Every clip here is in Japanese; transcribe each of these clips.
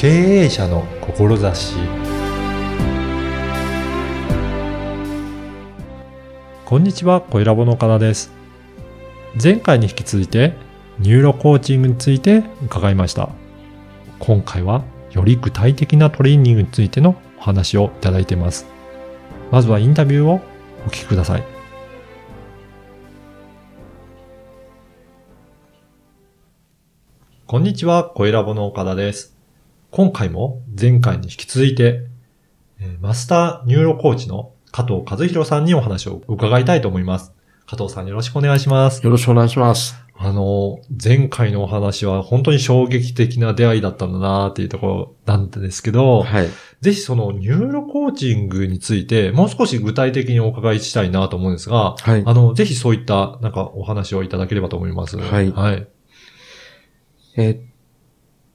経営者の志こんにちは、小ラボの岡田です。前回に引き続いて、ニューロコーチングについて伺いました。今回は、より具体的なトレーニングについてのお話をいただいています。まずはインタビューをお聞きください。こんにちは、小ラボの岡田です。今回も前回に引き続いて、えーマスターニューロコーチの加藤和宏さんにお話を伺いたいと思います。加藤さんよろしくお願いします。よろしくお願いします。あの、前回のお話は本当に衝撃的な出会いだったんだなっていうところなんですけど、はい。ぜひそのニューロコーチングについてもう少し具体的にお伺いしたいなと思うんですが、はい。あの、ぜひそういったなんかお話をいただければと思います。はいはい。えーっ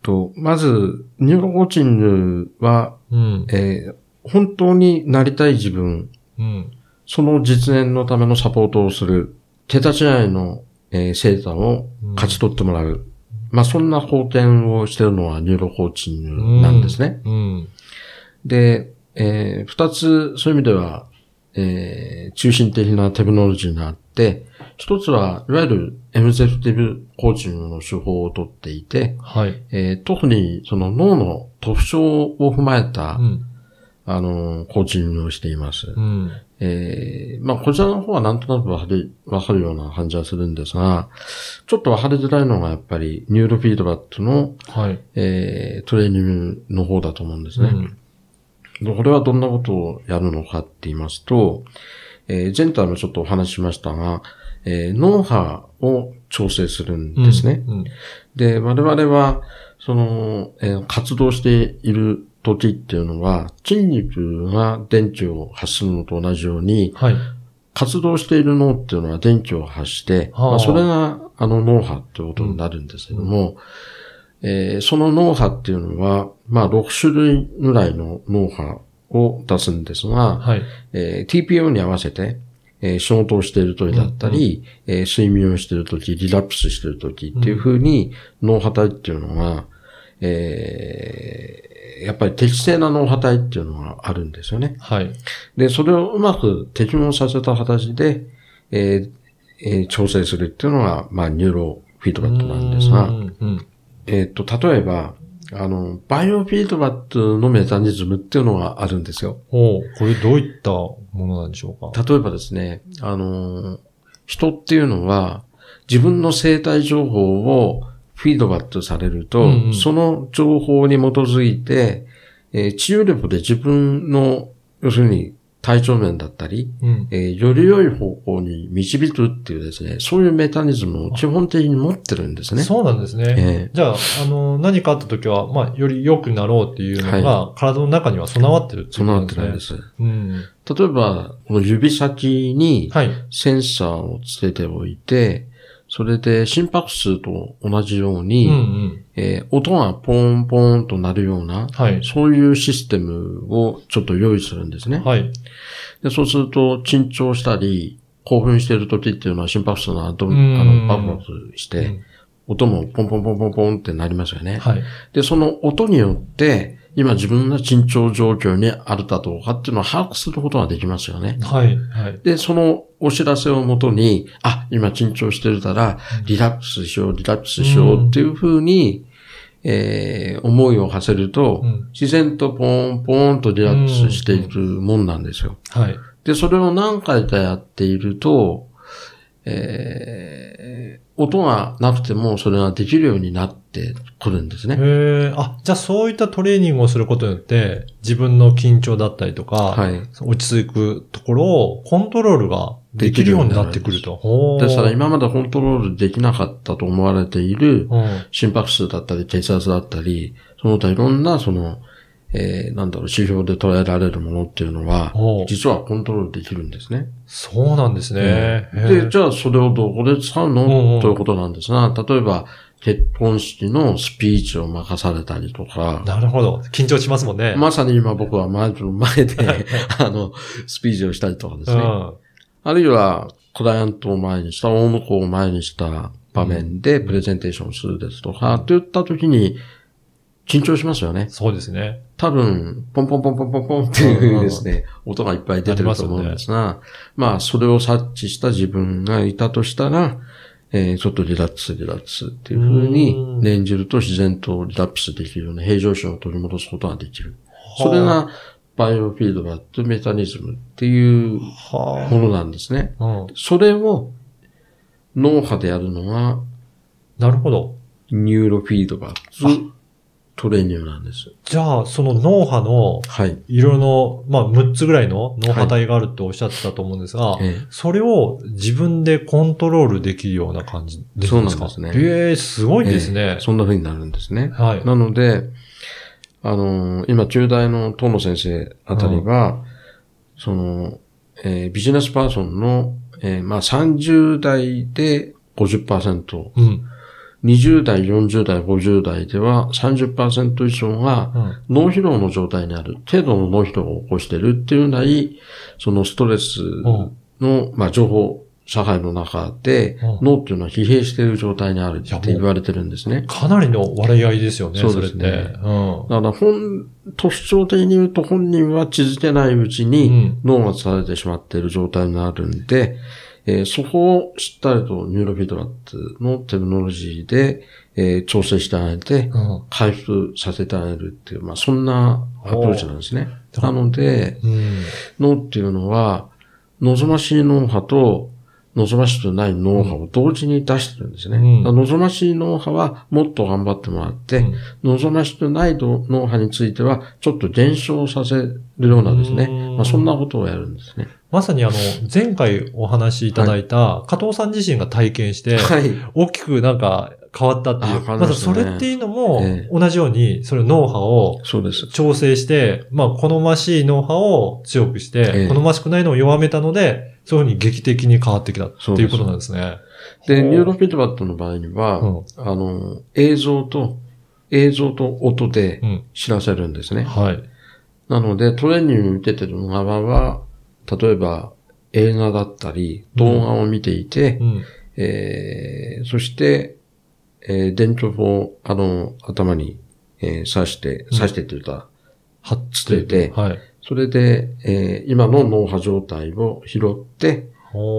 と、まず、ニューロコーチングは、うん。えー本当になりたい自分、うん。その実現のためのサポートをする、桁違いの、えー成果を勝ち取ってもらう。まあ、そんな方程をしているのはニューロコーチングなんですね。うん。で、えー二つ、そういう意味では、えー中心的なテクノロジーがあって、一つは、いわゆるエムゼクティブコーチングの手法をとっていて、はい。えー特にその脳の特徴を踏まえた、うん。あの、コーチングをしています。うん。えーまあ、こちらの方はなんとなくわかかるような感じはするんですが、ちょっとわかりづらいのがやっぱりニューロフィードバックの、はい。えートレーニングの方だと思うんですね。うん。これはどんなことをやるのかって言いますと、えー前回もちょっとお話ししましたが、えー脳波を調整するんですね。うん。で、我々は、その、えー活動している時っていうのは、筋肉が電気を発するのと同じように、はい。活動している脳っていうのは電気を発して、はあまあ、それがあの脳波ってことになるんですけども、えーその脳波っていうのは、まあ6種類ぐらいの脳波を出すんですが、はい。えー TPO に合わせて、えー仕事をしている時だったり、えー睡眠をしている時、リラックスしている時っていう風に脳波体っていうのが、えーやっぱり適正な脳波体っていうのがあるんですよね。はい。で、それをうまく適応させた形で、えーえー調整するっていうのが、まあ、ニューロフィードバックなんですがう、ん。うん。えっ、と、例えば、あの、バイオフィードバックのメカニズムっていうのがあるんですよ。おうこれどういったものなんでしょうか？例えばですね、あの、人っていうのは、自分の生体情報をフィードバックされると、うんうんその情報に基づいて、えー治療力で自分の、要するに体調面だったり、うん。えーより良い方向に導くっていうですね、そういうメカニズムを基本的に持ってるんですね。そうなんですね。えじゃあ、あの、何かあった時は、まあ、より良くなろうっていうのが、は体の中には備わってるってい備わってうことでるんですす。ね。うん。例えば、この指先にはい。センサーをつけておいて、それで心拍数と同じように、うんうん。えー音がポーンポーンとなるような、はい。そういうシステムをちょっと用意するんですね。はい。でそうすると、緊張したり、興奮している時っていうのは心拍数がどあのバクバクして、うん音もポンポンポンポンポンってなりますよね。はい。で、その音によって、今自分が緊張状況にあるかどうかっていうのを把握することができますよね。はい。はい。で、そのお知らせをもとに、あ、今緊張してるから、リラックスしよう、リラックスしようっていうふうに、えー思いを馳せると、うん自然とポーンポーンとリラックスしていくもんなんですよ。はい。で、それを何回かやっていると、えー音がなくてもそれができるようになってくるんですね。へえ、あ、じゃあそういったトレーニングをすることによって、自分の緊張だったりとか、はい。落ち着くところをコントロールができるようになってくると。ですから今までコントロールできなかったと思われているうん心拍数だったり血圧だったり、その他いろんなその、えーなんだろう、指標で捉えられるものっていうのは、実はコントロールできるんですね。そうなんですね。へーで、じゃあそれをどこで使うの、うんうんということなんですが、例えば結婚式のスピーチを任されたりとか、なるほど。緊張しますもんね。まさに今僕はマイクの前で、あの、スピーチをしたりとかですね。うん。あるいは、クライアントを前にした、大向こうを前にした場面でプレゼンテーションするですとか、といった時に、緊張しますよね。そうですね。多分、ポンポンポンポンポンポンっていうですね、音がいっぱい出てると思うんですが、まあ、それを察知した自分がいたとしたら、えー、ちょっとリラックス、リラックスっていう風に念じると自然とリラックスできるような平常心を取り戻すことができる。それが、バイオフィードバックメカニズムっていうものなんですね。それを脳波でやるのが、なるほど。ニューロフィードバックトレーニングなんです。じゃあ、その脳波の、はい。色の、まあ、6つぐらいの脳波帯があるっておっしゃってたと思うんですが、はい、それを自分でコントロールできるような感じですか？そうなんですね。ええー、すごいですね、えー、そんな風になるんですね。はい。なので、あのー、今、中大の東野先生あたりは、うん、その、えー、ビジネスパーソンの、えー、まあ、30代で50%、うん。20代、40代、50代では30%以上が脳疲労の状態にある、程度の脳疲労を起こしているっていうなり、そのストレスの、まあ、情報、社会の中で、脳っていうのは疲弊している状態にあるって言われてるんですね。かなりの割合ですよね、そうですね。うん、だから本、特徴的に言うと本人は気づけないうちに脳が疲れてしまっている状態になるんで、えー、そこをしっかりとニューロフィードバックのテクノロジーで、えー、調整してあげて、回復させてあげるっていう、まあそんなアプローチなんですね。なので、うん、脳っていうのは、望ましい脳波と望ましくない脳波を同時に出してるんですね。うん、望ましい脳波はもっと頑張ってもらって、うん、望ましくない脳波についてはちょっと減少させるようなですね。まあ、そんなことをやるんですね。まさにあの、前回お話しいただいた、加藤さん自身が体験して、はい、大きくなんか変わったっていう。ま、まそれっていうのも、同じように、それ脳波を調整して、まあ、好ましい脳波を強くして、好ましくないのを弱めたので、そういうふうに劇的に変わってきたっていうことなんですね。で、ニューロフィードバックの場合には、うん、あの、映像と、映像と音で知らせるんですね。うん、はい。なので、トレーニングに受けてる側は、例えば映画だったり、動画を見ていて、うん、えー、そして、えー、電極を、あの、頭に、えー、刺して、刺してって言ったら、貼っつけて、はい、それで、えー、今の脳波状態を拾って、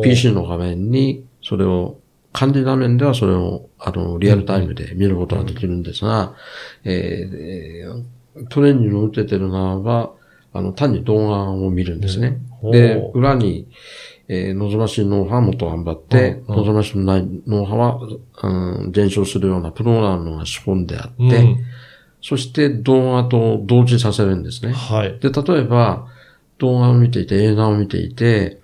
PC の画面に、それを、管理画面ではそれを、あの、リアルタイムで見ることができるんですが、うん、えー、トレーニングを受けてる側は、あの、単に動画を見るんですね。で、裏に、えー、望ましい脳波はもっと頑張って、望ましくない脳波は、うん、減少するようなプログラムが仕込んであって、うん、そして動画と同時させるんですね。はい。で、例えば、動画を見ていて、映画を見ていて、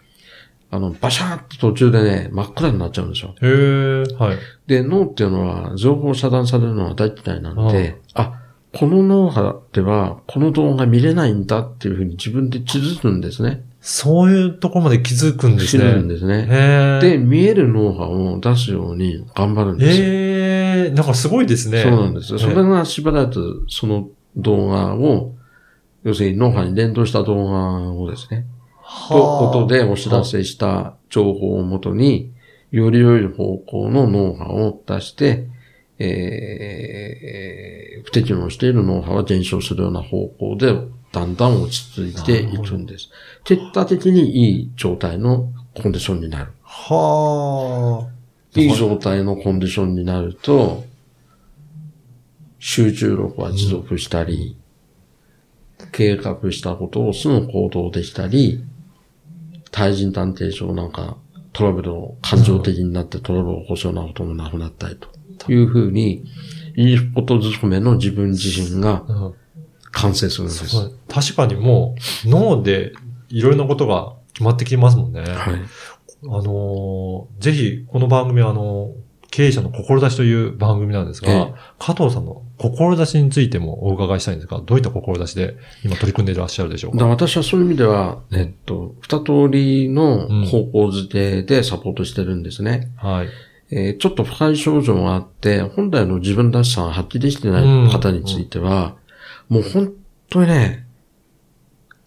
あの、バシャーって途中でね、真っ暗になっちゃうんですよ。へー。はい。で、脳っていうのは、情報遮断されるのは大嫌いなんで、あ、この脳波では、この動画見れないんだっていうふうに自分で気づくんですね。そういうところまで気づくんですね。気づくんですね。で、見える脳波を出すように頑張るんですよ。へなんかすごいですね。そうなんですよ。それがしばらくその動画を、要するに脳波に連動した動画をですね、と音でお知らせした情報をもとに、より良い方向の脳波を出して、えー、不適応している脳波は減少するような方向で、だんだん落ち着いていくんです。結果的にいい状態のコンディションになる。はあ。いい状態のコンディションになると、集中力は持続したり、うん、計画したことをすぐ行動できたり、対人探偵上なんかトラブルを感情的になってトラブルを起こすようなこともなくなったりと。いうふうに、いいことずつめの自分自身が完成するんです。うん、確かにもう脳でいろいろなことが決まってきますもんね。はい。あのー、ぜひこの番組はあのー、経営者の志という番組なんですが、ええ、加藤さんの志についてもお伺いしたいんですが、どういった志で今取り組んでいらっしゃるでしょうか？私はそういう意味では、えっと、二通りの方向づけでサポートしてるんですね。うん、はい。えー、ちょっと深い症状があって、本来の自分らしさが発揮できてない方については、もう本当にね、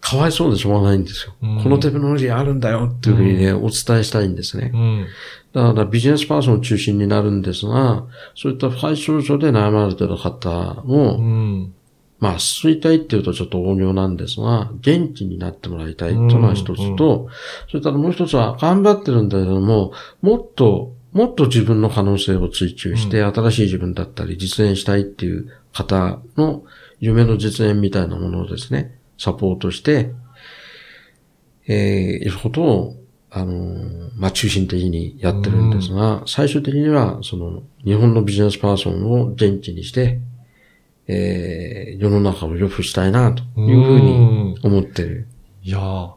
かわいそうでしょうがないんですよ。うん、このテクノロジーあるんだよっていうふうにね、お伝えしたいんですね。だからビジネスパーソンを中心になるんですが、そういった不快症状で悩まれている方も、うん。まあ、衰退っていうとちょっと大行なんですが、元気になってもらいたいというのが一つと、それからもう一つは頑張ってるんだけども、もっと、もっと自分の可能性を追求して、新しい自分だったり実現したいっていう方の夢の実現みたいなものをですね、サポートして、えー、いることを、あのーまあ、中心的にやってるんですが、最終的には、その、日本のビジネスパーソンを元気にして、えー、世の中を良くしたいな、というふうに思ってる。いやー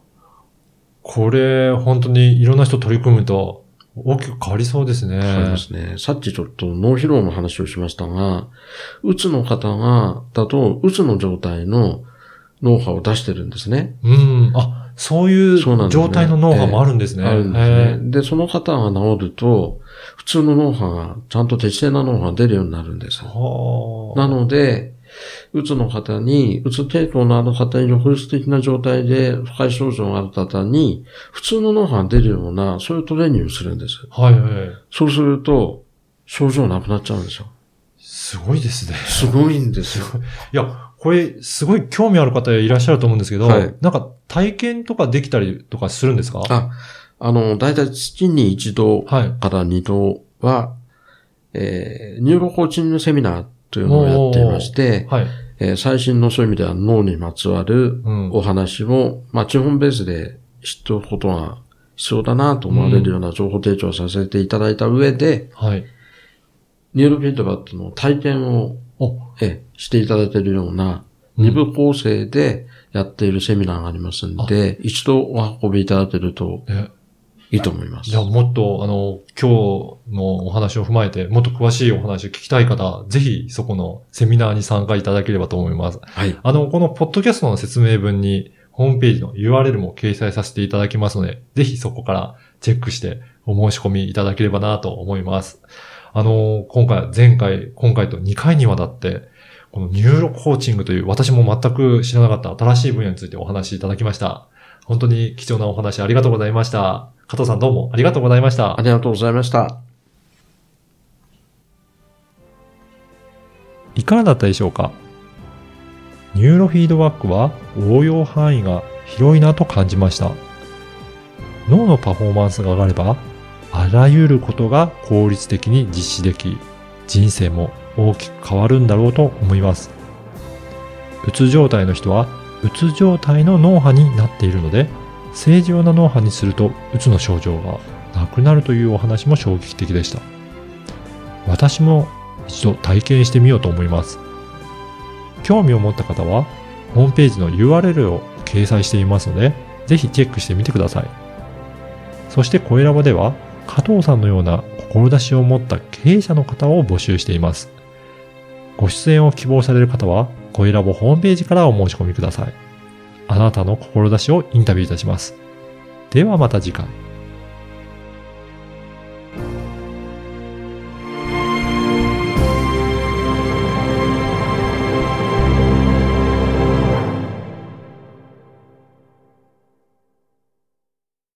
これ、本当にいろんな人取り組むと、大きく変わりそうですね。そうですね。さっきちょっと脳疲労の話をしましたが、うつの方が、だと、うつの状態の脳波を出してるんですね。うん。あ、そういう状態の脳波もあるんですね。あるんですね。で、その方が治ると、普通の脳波が、ちゃんと適正な脳波が出るようになるんです。はあ。なので、うつの方に、うつ抵抗のある方に、抑うつ的な状態で不快症状がある方に、普通の脳波が出るような、そういうトレーニングをするんです。はいはい。そうすると、症状なくなっちゃうんですよ。すごいですね。すごいんですよ。いや、これ、すごい興味ある方いらっしゃると思うんですけど、はいなんか体験とかできたりとかするんですか？あ、あの、だいたい月に一度はい。から二度は、えー、ニューロコーチングセミナーというのをやっていまして、はい。えー最新のそういう意味では脳にまつわるうん。お話を、まあ、基本ベースで知っておくことが必要だなと思われるような情報提供をさせていただいた上で、はい。ニューロフィードバックの体験を、お、えーしていただいているような二部構成でやっているセミナーがありますんで、一度お運びいただけるとね、いいと思いますじゃ。あもっと、あの、今日のお話を踏まえて、もっと詳しいお話を聞きたい方、ぜひそこのセミナーに参加いただければと思います。はい。あの、このポッドキャストの説明文に、ホームページの URL も掲載させていただきますので、ぜひそこからチェックしてお申し込みいただければなと思います。あの、今回、前回、今回と2回にわたって、このニューロコーチングという私も全く知らなかった新しい分野についてお話しいただきました。本当に貴重なお話ありがとうございました。加藤さんどうもありがとうございましたあ。りがとうございました。いかがだったでしょうか？ニューロフィードバックは応用範囲が広いなと感じました。脳のパフォーマンスが上がれば、あらゆることが効率的に実施でき、人生も大きく変わるんだろうと思います。うつ状態の人は、うつ状態の脳波になっているので、正常な脳波にすると、うつの症状がなくなるというお話も衝撃的でした。私も一度体験してみようと思います。興味を持った方は、ホームページの URL を掲載していますので、ぜひチェックしてみてください。そして、声ラボでは、加藤さんのような志を持った経営者の方を募集しています。ご出演を希望される方は、声ラボホームページからお申し込みください。あなたの志をインタビューいたします。ではまた次回。